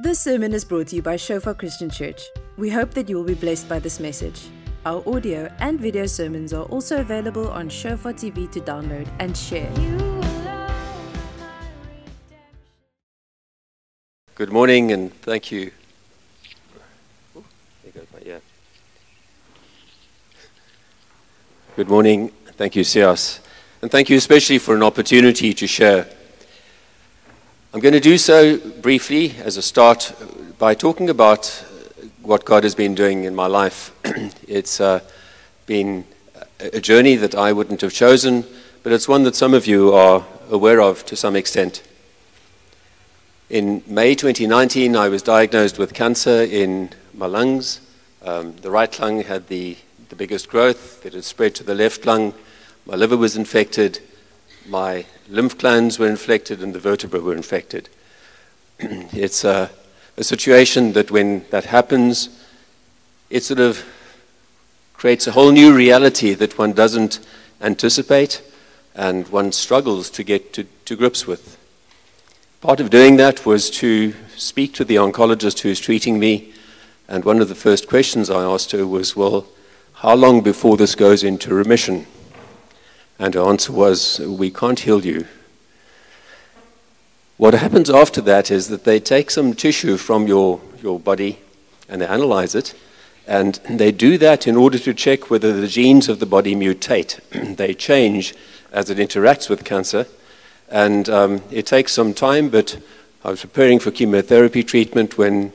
This sermon is brought to you by Shofar Christian Church. We hope that you will be blessed by this message. Our audio and video sermons are also available on Shofar TV to download and share. Good morning and thank you. There goes my ear. Good morning. Thank you, Sias. And thank you especially for an opportunity to share. I'm going to do so briefly as a start by talking about what God has been doing in my life. it's uh, been a journey that I wouldn't have chosen, but it's one that some of you are aware of to some extent. In May 2019, I was diagnosed with cancer in my lungs. Um, the right lung had the, the biggest growth, it had spread to the left lung. My liver was infected, my lymph glands were infected, and the vertebrae were infected. it's a, a situation that when that happens, it sort of creates a whole new reality that one doesn't anticipate and one struggles to get to, to grips with. Part of doing that was to speak to the oncologist who is treating me, and one of the first questions I asked her was, Well, how long before this goes into remission? And her answer was, We can't heal you. What happens after that is that they take some tissue from your, your body and they analyze it, and they do that in order to check whether the genes of the body mutate. they change as it interacts with cancer, and um, it takes some time, but I was preparing for chemotherapy treatment when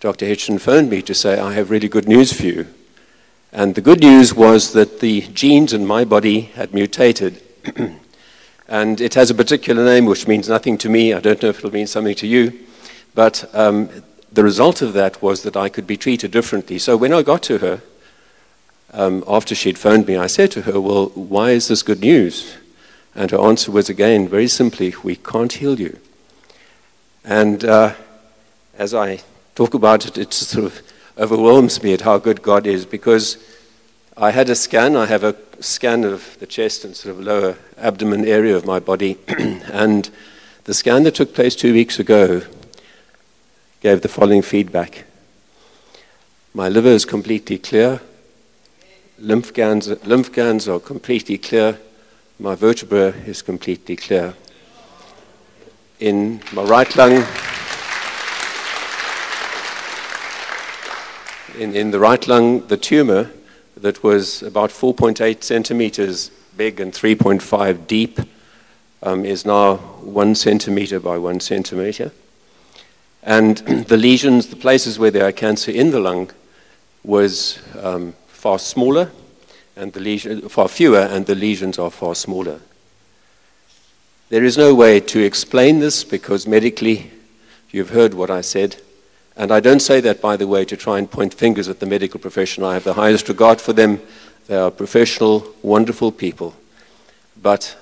Dr. Hitchen phoned me to say, I have really good news for you. And the good news was that the genes in my body had mutated. and it has a particular name which means nothing to me. I don't know if it'll mean something to you. But um, the result of that was that I could be treated differently. So when I got to her, um, after she'd phoned me, I said to her, Well, why is this good news? And her answer was again, very simply, We can't heal you. And uh, as I talk about it, it's sort of overwhelms me at how good God is because I had a scan. I have a scan of the chest and sort of lower abdomen area of my body. and the scan that took place two weeks ago gave the following feedback My liver is completely clear, lymph glands, lymph glands are completely clear, my vertebra is completely clear. In my right lung, in, in the right lung, the tumor that was about 4.8 centimeters big and 3.5 deep um, is now one centimeter by one centimeter. And the lesions, the places where there are cancer in the lung, was um, far smaller, and the lesion, far fewer, and the lesions are far smaller. There is no way to explain this because medically, you've heard what I said. And I don't say that, by the way, to try and point fingers at the medical profession. I have the highest regard for them. They are professional, wonderful people. But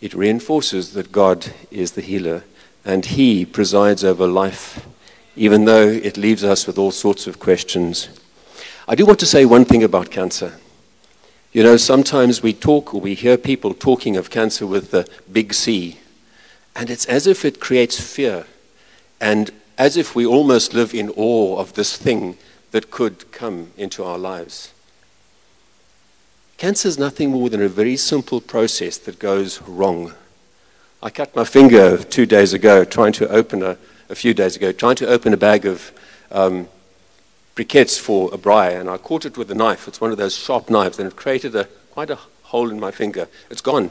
it reinforces that God is the healer and He presides over life, even though it leaves us with all sorts of questions. I do want to say one thing about cancer. You know, sometimes we talk or we hear people talking of cancer with the big C, and it's as if it creates fear and as if we almost live in awe of this thing that could come into our lives. Cancer is nothing more than a very simple process that goes wrong. I cut my finger two days ago trying to open a, a few days ago, trying to open a bag of um, briquettes for a braai, and I caught it with a knife. It's one of those sharp knives, and it created a, quite a hole in my finger. It's gone.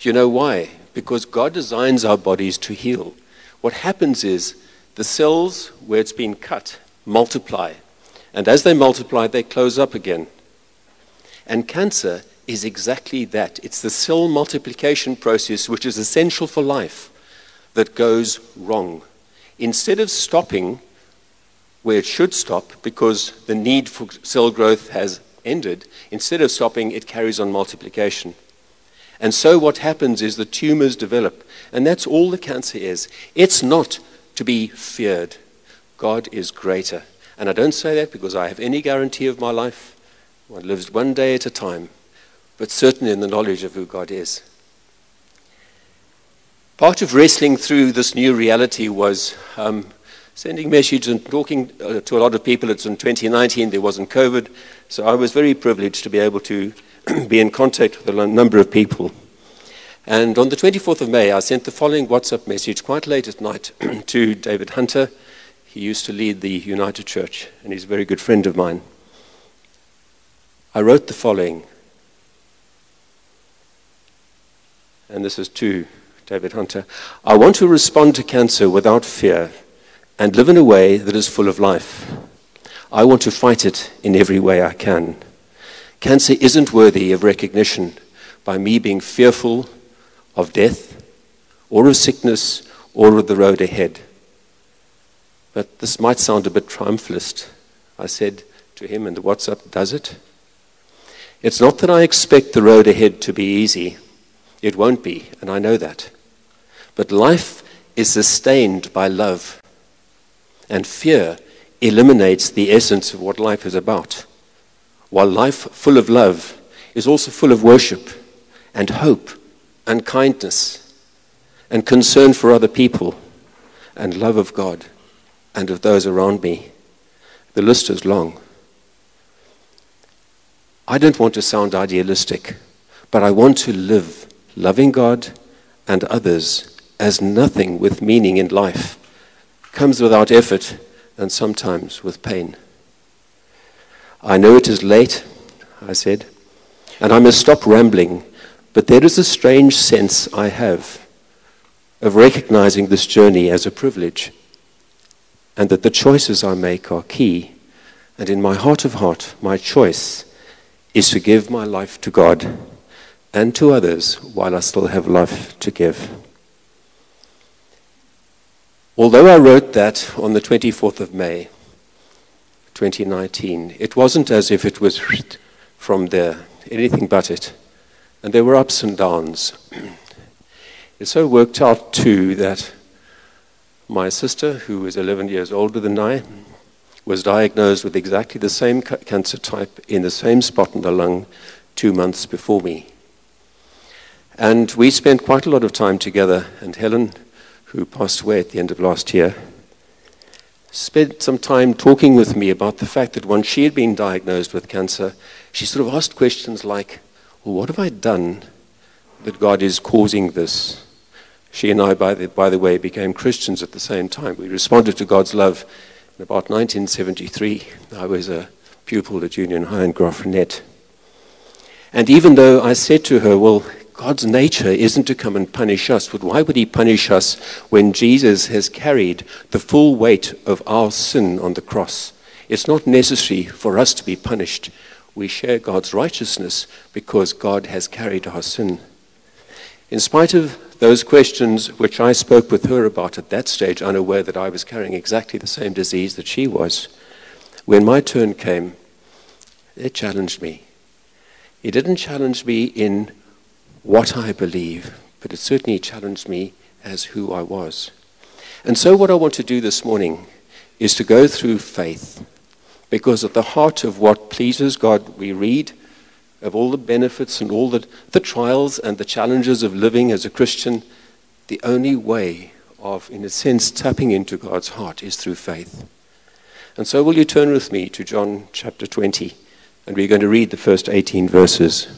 You know why? Because God designs our bodies to heal. What happens is the cells where it's been cut multiply. And as they multiply, they close up again. And cancer is exactly that. It's the cell multiplication process, which is essential for life, that goes wrong. Instead of stopping where it should stop, because the need for cell growth has ended, instead of stopping, it carries on multiplication. And so what happens is the tumors develop. And that's all the cancer is. It's not to be feared. God is greater. And I don't say that because I have any guarantee of my life. One lives one day at a time, but certainly in the knowledge of who God is. Part of wrestling through this new reality was um, sending messages and talking uh, to a lot of people. It's in 2019, there wasn't COVID, so I was very privileged to be able to be in contact with a number of people. And on the 24th of May, I sent the following WhatsApp message quite late at night to David Hunter. He used to lead the United Church, and he's a very good friend of mine. I wrote the following, and this is to David Hunter. I want to respond to cancer without fear and live in a way that is full of life. I want to fight it in every way I can. Cancer isn't worthy of recognition by me being fearful of death or of sickness or of the road ahead. But this might sound a bit triumphalist. I said to him in the WhatsApp, Does it? It's not that I expect the road ahead to be easy. It won't be, and I know that. But life is sustained by love, and fear eliminates the essence of what life is about. While life full of love is also full of worship and hope and kindness and concern for other people and love of God and of those around me. The list is long. I don't want to sound idealistic, but I want to live loving God and others as nothing with meaning in life comes without effort and sometimes with pain. I know it is late, I said, and I must stop rambling, but there is a strange sense I have of recognizing this journey as a privilege and that the choices I make are key. And in my heart of heart, my choice is to give my life to God and to others while I still have life to give. Although I wrote that on the 24th of May, 2019, it wasn't as if it was from there, anything but it. And there were ups and downs. It so worked out, too, that my sister, who was 11 years older than I, was diagnosed with exactly the same cancer type in the same spot in the lung two months before me. And we spent quite a lot of time together, and Helen, who passed away at the end of last year, spent some time talking with me about the fact that once she had been diagnosed with cancer, she sort of asked questions like, what have I done that God is causing this? She and I, by the, by the way, became Christians at the same time. We responded to God's love in about 1973. I was a pupil at Union High in Graaff-Reinet. And even though I said to her, well, God's nature isn't to come and punish us, but why would he punish us when Jesus has carried the full weight of our sin on the cross? It's not necessary for us to be punished. We share God's righteousness because God has carried our sin. In spite of those questions which I spoke with her about at that stage, unaware that I was carrying exactly the same disease that she was, when my turn came, it challenged me. It didn't challenge me in what I believe, but it certainly challenged me as who I was. And so, what I want to do this morning is to go through faith, because at the heart of what pleases God, we read of all the benefits and all the, the trials and the challenges of living as a Christian, the only way of, in a sense, tapping into God's heart is through faith. And so, will you turn with me to John chapter 20, and we're going to read the first 18 verses.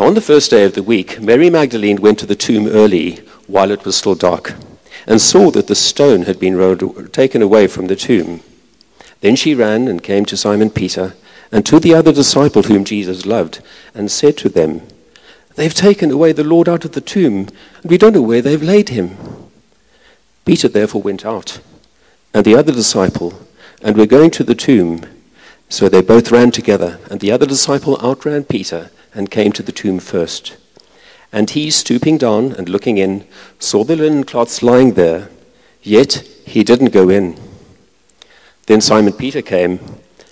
Now, on the first day of the week, Mary Magdalene went to the tomb early while it was still dark and saw that the stone had been rolled, taken away from the tomb. Then she ran and came to Simon Peter and to the other disciple whom Jesus loved and said to them, They've taken away the Lord out of the tomb, and we don't know where they've laid him. Peter therefore went out, and the other disciple, and were going to the tomb. So they both ran together, and the other disciple outran Peter and came to the tomb first. And he, stooping down and looking in, saw the linen cloths lying there, yet he didn't go in. Then Simon Peter came,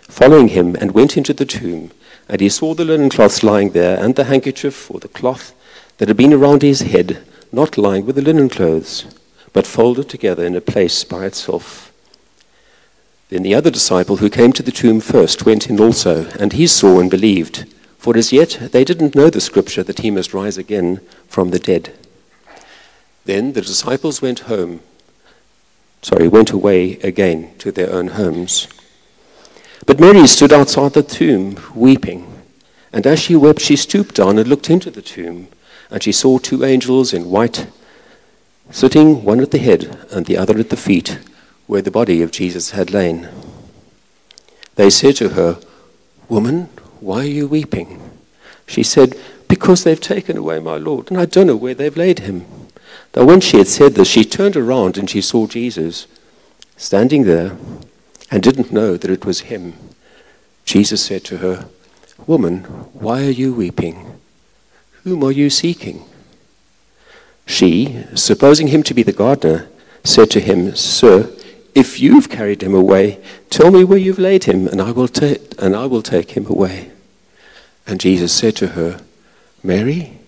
following him, and went into the tomb. And he saw the linen cloths lying there, and the handkerchief or the cloth that had been around his head, not lying with the linen clothes, but folded together in a place by itself. Then the other disciple who came to the tomb first went in also, and he saw and believed. For as yet they didn't know the scripture that he must rise again from the dead. Then the disciples went home, sorry, went away again to their own homes. But Mary stood outside the tomb, weeping. And as she wept, she stooped down and looked into the tomb, and she saw two angels in white, sitting one at the head and the other at the feet, where the body of Jesus had lain. They said to her, Woman, why are you weeping? She said, Because they've taken away my Lord, and I don't know where they've laid him. Now, when she had said this, she turned around and she saw Jesus standing there and didn't know that it was him. Jesus said to her, Woman, why are you weeping? Whom are you seeking? She, supposing him to be the gardener, said to him, Sir, if you've carried him away, tell me where you've laid him, and I will, ta- and I will take him away. And Jesus said to her, Mary?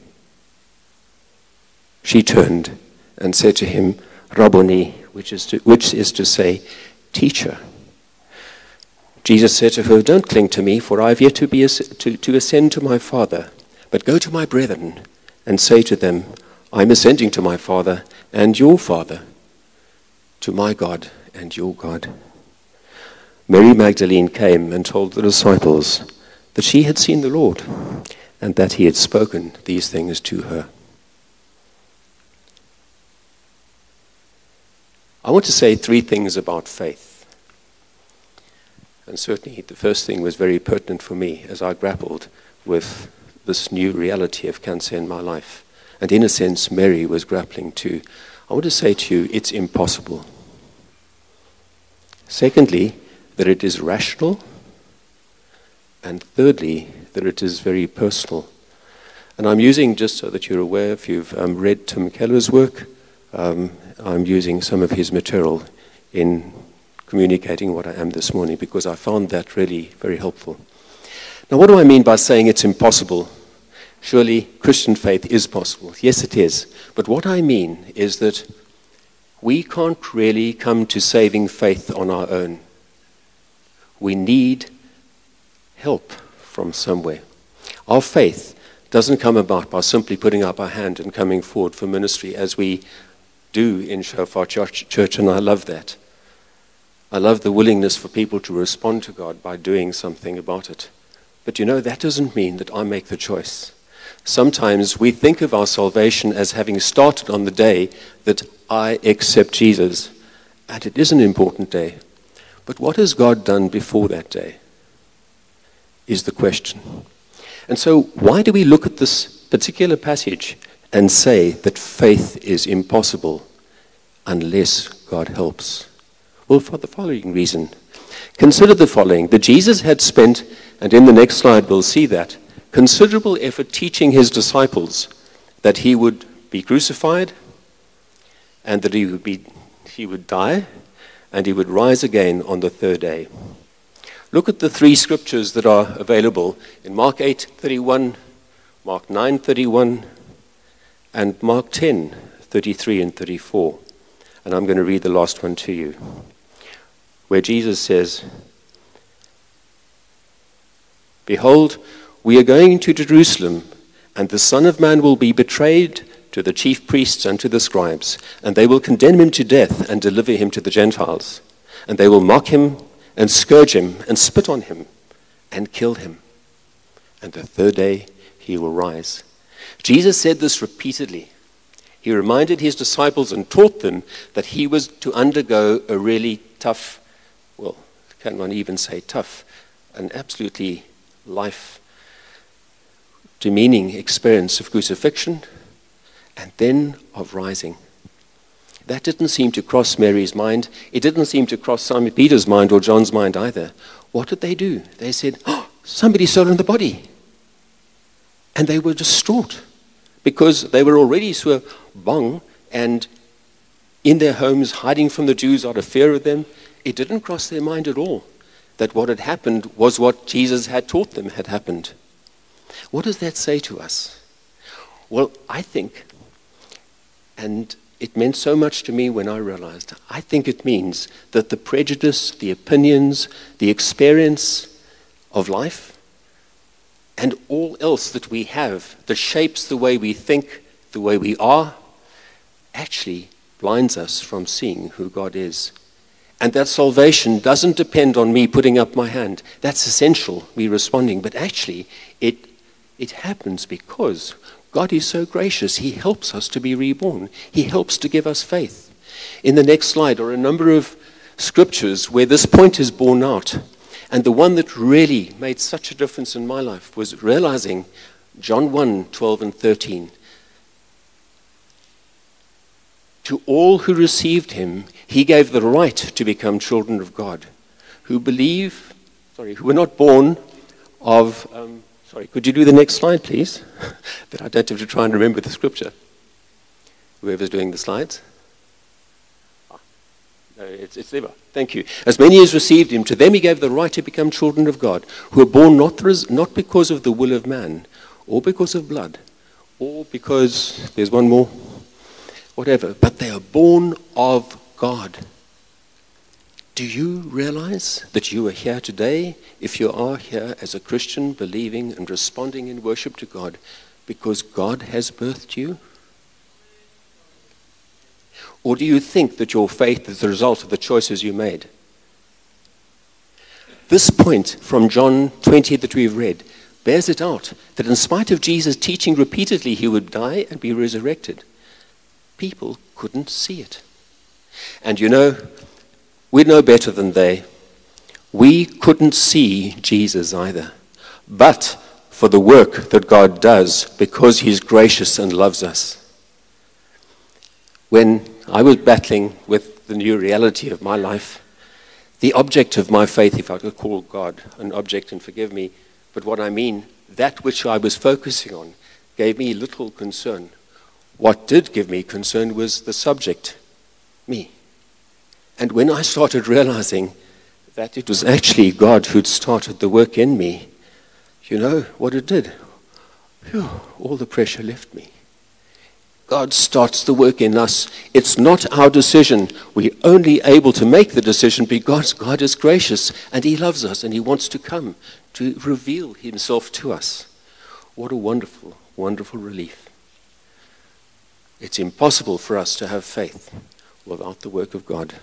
She turned and said to him, Rabboni, which is to, which is to say, Teacher. Jesus said to her, Don't cling to me, for I have yet to, be, to, to ascend to my Father, but go to my brethren and say to them, I'm ascending to my Father and your Father, to my God and your God. Mary Magdalene came and told the disciples that she had seen the Lord and that he had spoken these things to her. I want to say three things about faith. And certainly the first thing was very pertinent for me as I grappled with this new reality of cancer in my life. And in a sense, Mary was grappling too. I want to say to you, it's impossible. Secondly, that it is rational. And thirdly, that it is very personal. And I'm using, just so that you're aware, if you've um, read Tim Keller's work, um, I'm using some of his material in communicating what I am this morning because I found that really very helpful. Now, what do I mean by saying it's impossible? Surely Christian faith is possible. Yes, it is. But what I mean is that we can't really come to saving faith on our own. We need help from somewhere. Our faith doesn't come about by simply putting up our hand and coming forward for ministry as we do in Shofar Church, Church and I love that. I love the willingness for people to respond to God by doing something about it. But you know, that doesn't mean that I make the choice. Sometimes we think of our salvation as having started on the day that I accept Jesus. And it is an important day. But what has God done before that day? Is the question. And so, why do we look at this particular passage and say that faith is impossible unless God helps? Well, for the following reason. Consider the following that Jesus had spent, and in the next slide we'll see that, considerable effort teaching his disciples that he would be crucified and that he would, be, he would die and he would rise again on the third day. Look at the three scriptures that are available in Mark 8:31, Mark 9:31, and Mark 10:33 and 34. And I'm going to read the last one to you where Jesus says, Behold, we are going to Jerusalem, and the Son of Man will be betrayed to the chief priests and to the scribes, and they will condemn him to death and deliver him to the Gentiles. And they will mock him and scourge him and spit on him and kill him. And the third day he will rise. Jesus said this repeatedly. He reminded his disciples and taught them that he was to undergo a really tough well, can one even say tough, an absolutely life demeaning experience of crucifixion and then of rising. That didn't seem to cross Mary's mind. It didn't seem to cross Simon Peter's mind or John's mind either. What did they do? They said, Oh, somebody's stolen the body. And they were distraught because they were already so bung and in their homes, hiding from the Jews out of fear of them it didn't cross their mind at all that what had happened was what Jesus had taught them had happened. What does that say to us? Well, I think, and it meant so much to me when I realized. I think it means that the prejudice, the opinions, the experience of life, and all else that we have that shapes the way we think, the way we are, actually blinds us from seeing who God is. And that salvation doesn't depend on me putting up my hand. That's essential, me responding. But actually, it, it happens because God is so gracious. He helps us to be reborn, He helps to give us faith. In the next slide are a number of scriptures where this point is borne out. And the one that really made such a difference in my life was realizing John 1 12 and 13. To all who received him, he gave the right to become children of God, who believe, sorry, who were not born of. Um, Sorry, could you do the next slide, please? that I don't have to try and remember the scripture. Whoever's doing the slides. Ah, no, it's, it's there. Thank you. As many as received him, to them he gave the right to become children of God, who are born not, not because of the will of man, or because of blood, or because, there's one more, whatever, but they are born of God. Do you realize that you are here today, if you are here as a Christian, believing and responding in worship to God, because God has birthed you? Or do you think that your faith is the result of the choices you made? This point from John 20 that we've read bears it out that in spite of Jesus teaching repeatedly he would die and be resurrected, people couldn't see it. And you know, we know better than they. We couldn't see Jesus either. But for the work that God does because He's gracious and loves us. When I was battling with the new reality of my life, the object of my faith, if I could call God an object and forgive me, but what I mean, that which I was focusing on, gave me little concern. What did give me concern was the subject, me. And when I started realizing that it was actually God who'd started the work in me, you know what it did? Whew, all the pressure left me. God starts the work in us. It's not our decision. We're only able to make the decision because God is gracious and He loves us and He wants to come to reveal Himself to us. What a wonderful, wonderful relief. It's impossible for us to have faith without the work of God.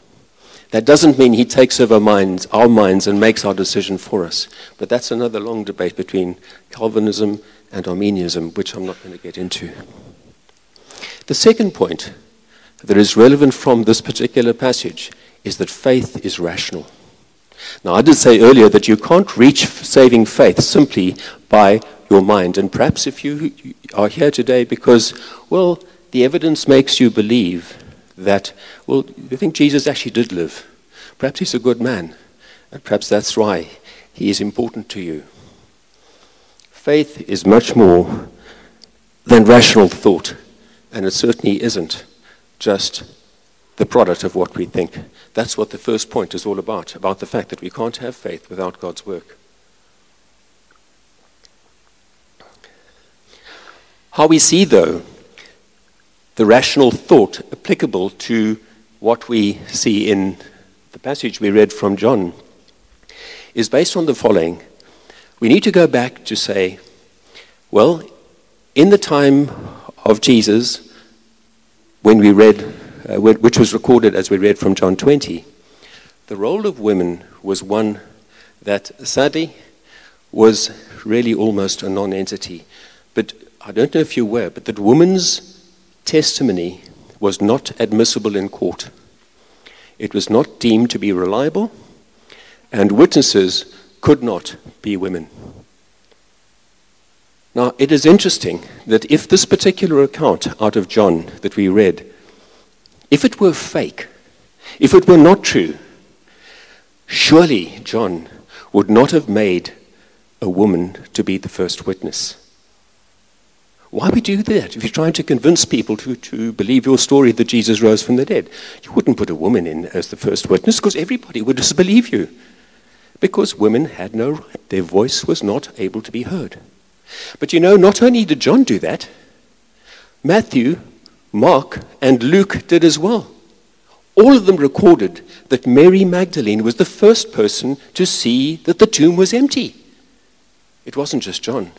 That doesn't mean he takes over minds, our minds and makes our decision for us. But that's another long debate between Calvinism and Arminianism, which I'm not going to get into. The second point that is relevant from this particular passage is that faith is rational. Now, I did say earlier that you can't reach saving faith simply by your mind. And perhaps if you are here today because, well, the evidence makes you believe that, well, you think Jesus actually did live. Perhaps he's a good man, and perhaps that's why he is important to you. Faith is much more than rational thought, and it certainly isn't just the product of what we think. That's what the first point is all about, about the fact that we can't have faith without God's work. How we see, though, the rational thought applicable to what we see in the passage we read from John is based on the following. We need to go back to say, well, in the time of Jesus, when we read, uh, which was recorded as we read from John 20, the role of women was one that sadly was really almost a non entity. But I don't know if you were, but that women's testimony was not admissible in court. It was not deemed to be reliable, and witnesses could not be women. Now, it is interesting that if this particular account out of John that we read, if it were fake, if it were not true, surely John would not have made a woman to be the first witness. Why would you do that? If you're trying to convince people to, to believe your story that Jesus rose from the dead, you wouldn't put a woman in as the first witness because everybody would disbelieve you. Because women had no right. Their voice was not able to be heard. But you know, not only did John do that, Matthew, Mark and Luke did as well. All of them recorded that Mary Magdalene was the first person to see that the tomb was empty. It wasn't just John.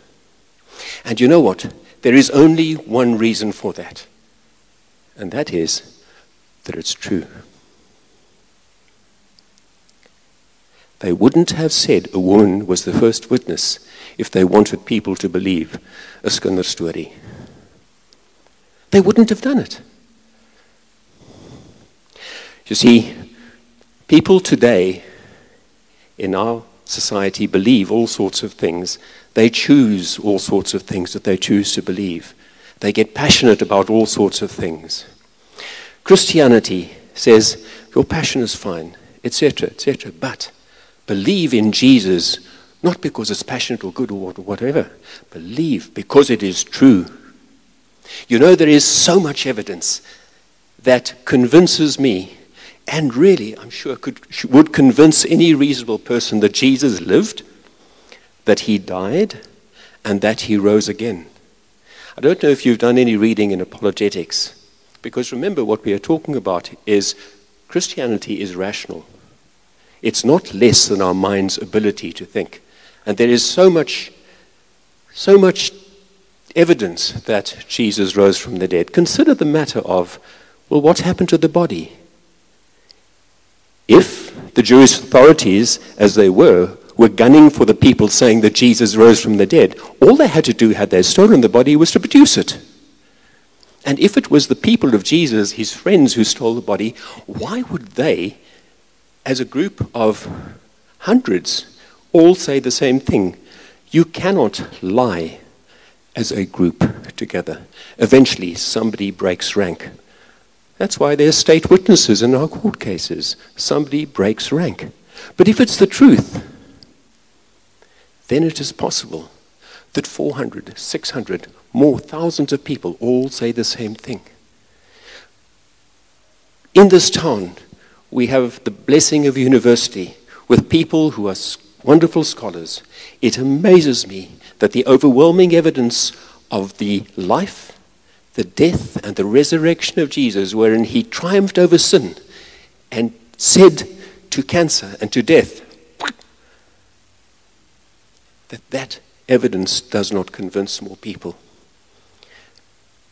And you know what? There is only one reason for that, and that is that it's true. They wouldn't have said a woman was the first witness if they wanted people to believe a Skinner story. They wouldn't have done it. You see, people today in our society believe all sorts of things. They choose all sorts of things that they choose to believe. They get passionate about all sorts of things. Christianity says your passion is fine, etc., etc., but believe in Jesus not because it's passionate or good or whatever. Believe because it is true. You know, there is so much evidence that convinces me, and really, I'm sure, could, would convince any reasonable person that Jesus lived, that he died, and that he rose again. I don't know if you've done any reading in apologetics, because remember, what we are talking about is Christianity is rational. It's not less than our mind's ability to think. And there is so much, so much evidence that Jesus rose from the dead. Consider the matter of, well, what happened to the body? If the Jewish authorities, as they were, were gunning for the people saying that Jesus rose from the dead, all they had to do, had they stolen the body, was to produce it. And if it was the people of Jesus, his friends, who stole the body, why would they, as a group of hundreds, all say the same thing. You cannot lie as a group together. Eventually, somebody breaks rank. That's why there's state witnesses in our court cases. Somebody breaks rank. But if it's the truth, then it is possible that 400, 600, more thousands of people all say the same thing. In this town, we have the blessing of university with people who are wonderful scholars, it amazes me that the overwhelming evidence of the life, the death, and the resurrection of Jesus, wherein he triumphed over sin and said to cancer and to death, that that evidence does not convince more people.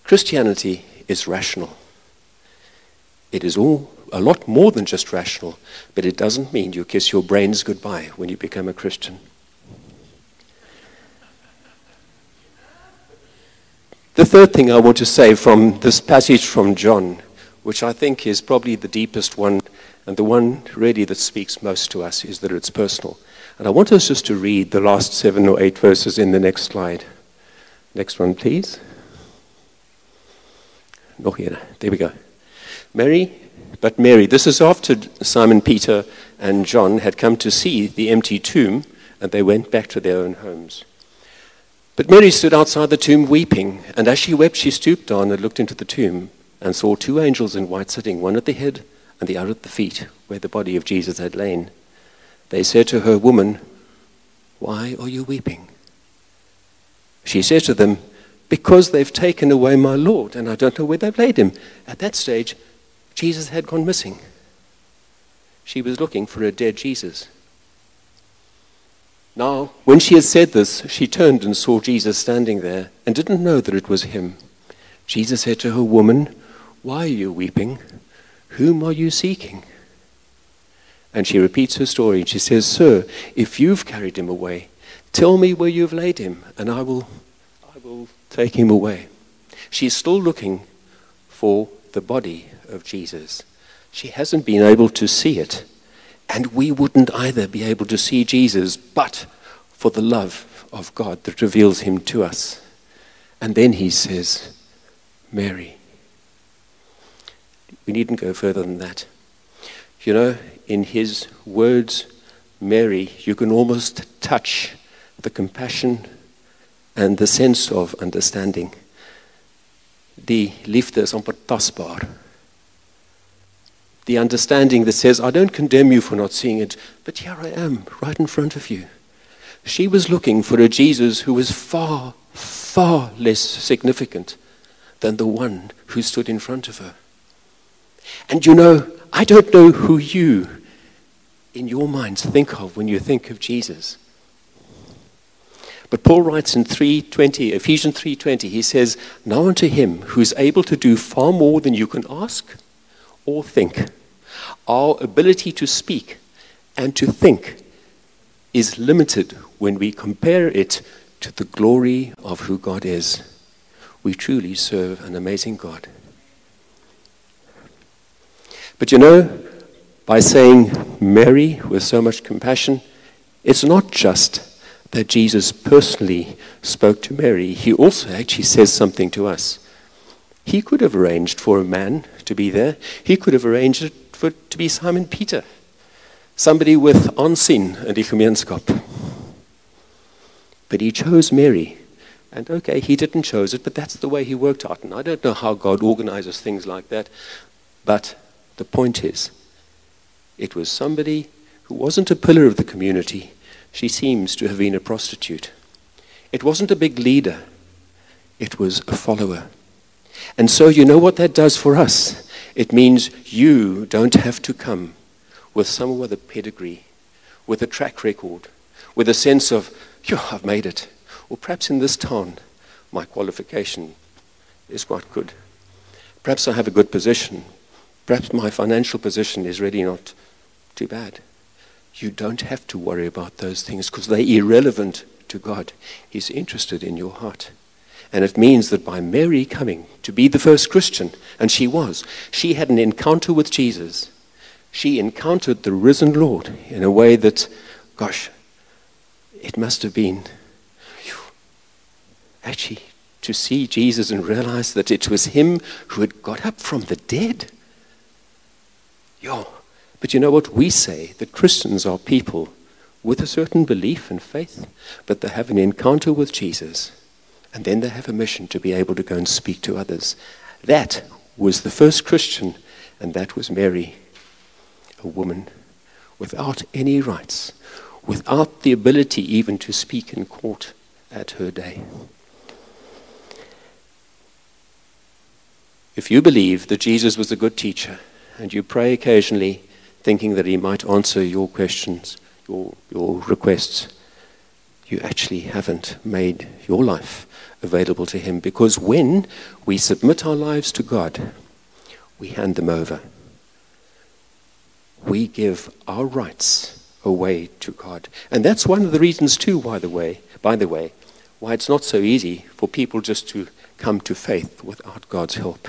Christianity is rational. It is all a lot more than just rational, but it doesn't mean you kiss your brains goodbye when you become a Christian. The third thing I want to say from this passage from John, which I think is probably the deepest one and the one really that speaks most to us, is that it's personal. And I want us just to read the last seven or eight verses in the next slide. Next one, please. Nog here. There we go. Mary but Mary, this is after Simon Peter and John had come to see the empty tomb, and they went back to their own homes. But Mary stood outside the tomb weeping, and as she wept, she stooped down and looked into the tomb and saw two angels in white sitting, one at the head and the other at the feet, where the body of Jesus had lain. They said to her, Woman, why are you weeping? She said to them, Because they've taken away my Lord, and I don't know where they've laid him. At that stage, Jesus had gone missing. She was looking for a dead Jesus. Now, when she had said this, she turned and saw Jesus standing there and didn't know that it was him. Jesus said to her, Woman, why are you weeping? Whom are you seeking? And she repeats her story. And she says, Sir, if you've carried him away, tell me where you've laid him, and I will, I will take him away. She's still looking for the body of Jesus. She hasn't been able to see it. And we wouldn't either be able to see Jesus but for the love of God that reveals him to us. And then he says, Mary. We needn't go further than that. You know, in his words, Mary, you can almost touch the compassion and the sense of understanding. Die liefde is amper the understanding that says, I don't condemn you for not seeing it, but here I am, right in front of you. She was looking for a Jesus who was far, far less significant than the one who stood in front of her. And you know, I don't know who you, in your minds, think of when you think of Jesus. But Paul writes in 3:20, Ephesians 3:20, he says, "Now unto him who is able to do far more than you can ask or think, our ability to speak and to think is limited when we compare it to the glory of who God is. We truly serve an amazing God." But you know, by saying Mary with so much compassion, it's not just that Jesus personally spoke to Mary, he also actually says something to us. He could have arranged for a man to be there. He could have arranged it for to be Simon Peter, somebody with anseen and gemeenskap. But he chose Mary. And okay, he didn't choose it, but that's the way he worked out. And I don't know how God organizes things like that. But the point is, it was somebody who wasn't a pillar of the community, she seems to have been a prostitute. It wasn't a big leader, it was a follower. And so, you know what that does for us? It means you don't have to come with some other pedigree, with a track record, with a sense of, "Phew, I've made it. Or perhaps in this town, my qualification is quite good. Perhaps I have a good position. Perhaps my financial position is really not too bad. You don't have to worry about those things because they're irrelevant to God. He's interested in your heart. And it means that by Mary coming to be the first Christian, and she was, she had an encounter with Jesus. She encountered the risen Lord in a way that, gosh, it must have been actually to see Jesus and realize that it was him who had got up from the dead. Yo, but you know what? We say that Christians are people with a certain belief and faith, but they have an encounter with Jesus, and then they have a mission to be able to go and speak to others. That was the first Christian, and that was Mary, a woman without any rights, without the ability even to speak in court at her day. If you believe that Jesus was a good teacher, and you pray occasionally, thinking that he might answer your questions, your, your requests, you actually haven't made your life available to him because when we submit our lives to God, we hand them over. We give our rights away to God. And that's one of the reasons too, by the way, by the way, why it's not so easy for people just to come to faith without God's help.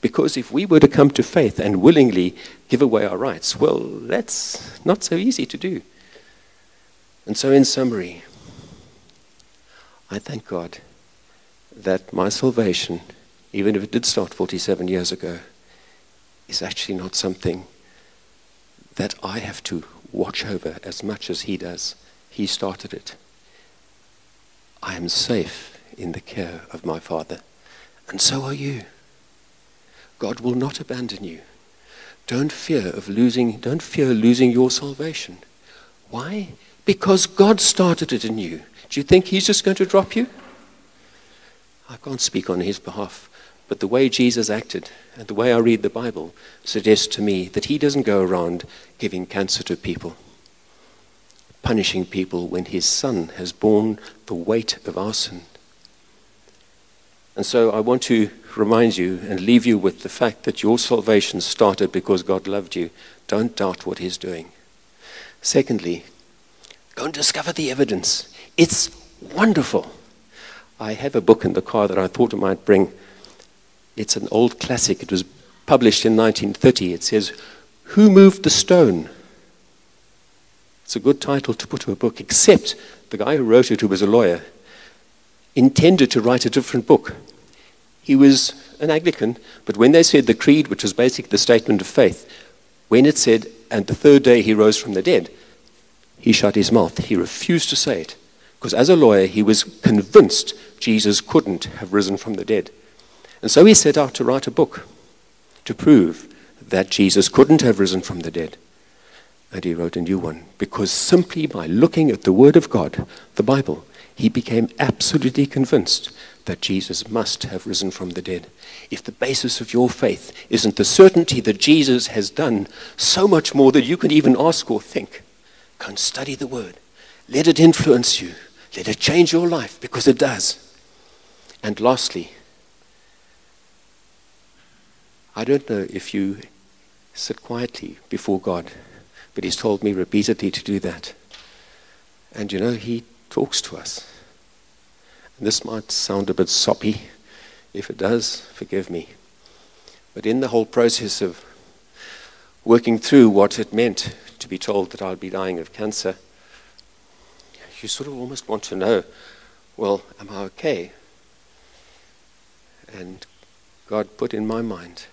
Because if we were to come to faith and willingly give away our rights, well, that's not so easy to do. And so, in summary, I thank God that my salvation, even if it did start 47 years ago, is actually not something that I have to watch over as much as He does. He started it. I am safe in the care of my Father, and so are you. God will not abandon you. Don't fear of losing, don't fear losing your salvation. Why? Because God started it in you. Do you think He's just going to drop you? I can't speak on His behalf, but the way Jesus acted and the way I read the Bible suggests to me that He doesn't go around giving cancer to people, punishing people when His Son has borne the weight of our sin. And so I want to remind you and leave you with the fact that your salvation started because God loved you. Don't doubt what He's doing. Secondly, go and discover the evidence. It's wonderful. I have a book in the car that I thought I might bring. It's an old classic. It was published in 1930. It says, Who Moved the Stone? It's a good title to put to a book, except the guy who wrote it, who was a lawyer, intended to write a different book. He was an Anglican, but when they said the creed, which was basically the statement of faith, when it said, and the third day he rose from the dead, he shut his mouth. He refused to say it. Because as a lawyer, he was convinced Jesus couldn't have risen from the dead. And so he set out to write a book to prove that Jesus couldn't have risen from the dead. And he wrote a new one because simply by looking at the Word of God, the Bible, he became absolutely convinced that Jesus must have risen from the dead, if the basis of your faith isn't the certainty that Jesus has done so much more than you can even ask or think, go and study the Word. Let it influence you. Let it change your life because it does. And lastly, I don't know if you sit quietly before God, but He's told me repeatedly to do that. And you know, He talks to us. This might sound a bit soppy. If it does, forgive me. But in the whole process of working through what it meant to be told that I'd be dying of cancer, you sort of almost want to know well, am I okay? And God put in my mind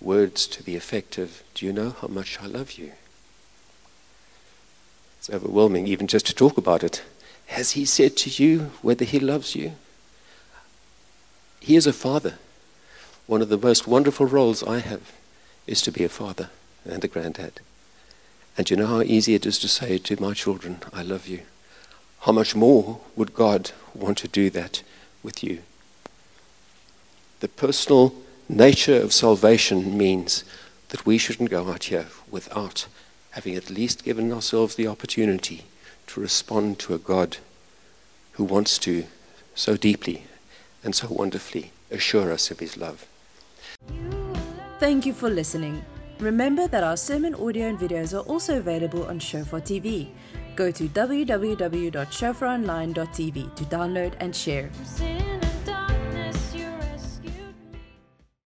words to the effect of, Do you know how much I love you? It's overwhelming even just to talk about it. Has He said to you whether He loves you? He is a father. One of the most wonderful roles I have is to be a father and a granddad. And you know how easy it is to say to my children, I love you. How much more would God want to do that with you? The personal nature of salvation means that we shouldn't go out here without having at least given ourselves the opportunity to respond to a God who wants to so deeply and so wonderfully assure us of his love. Thank you for listening. Remember that our sermon audio and videos are also available on Shofar TV. Go to www.shofaronline.tv to download and share.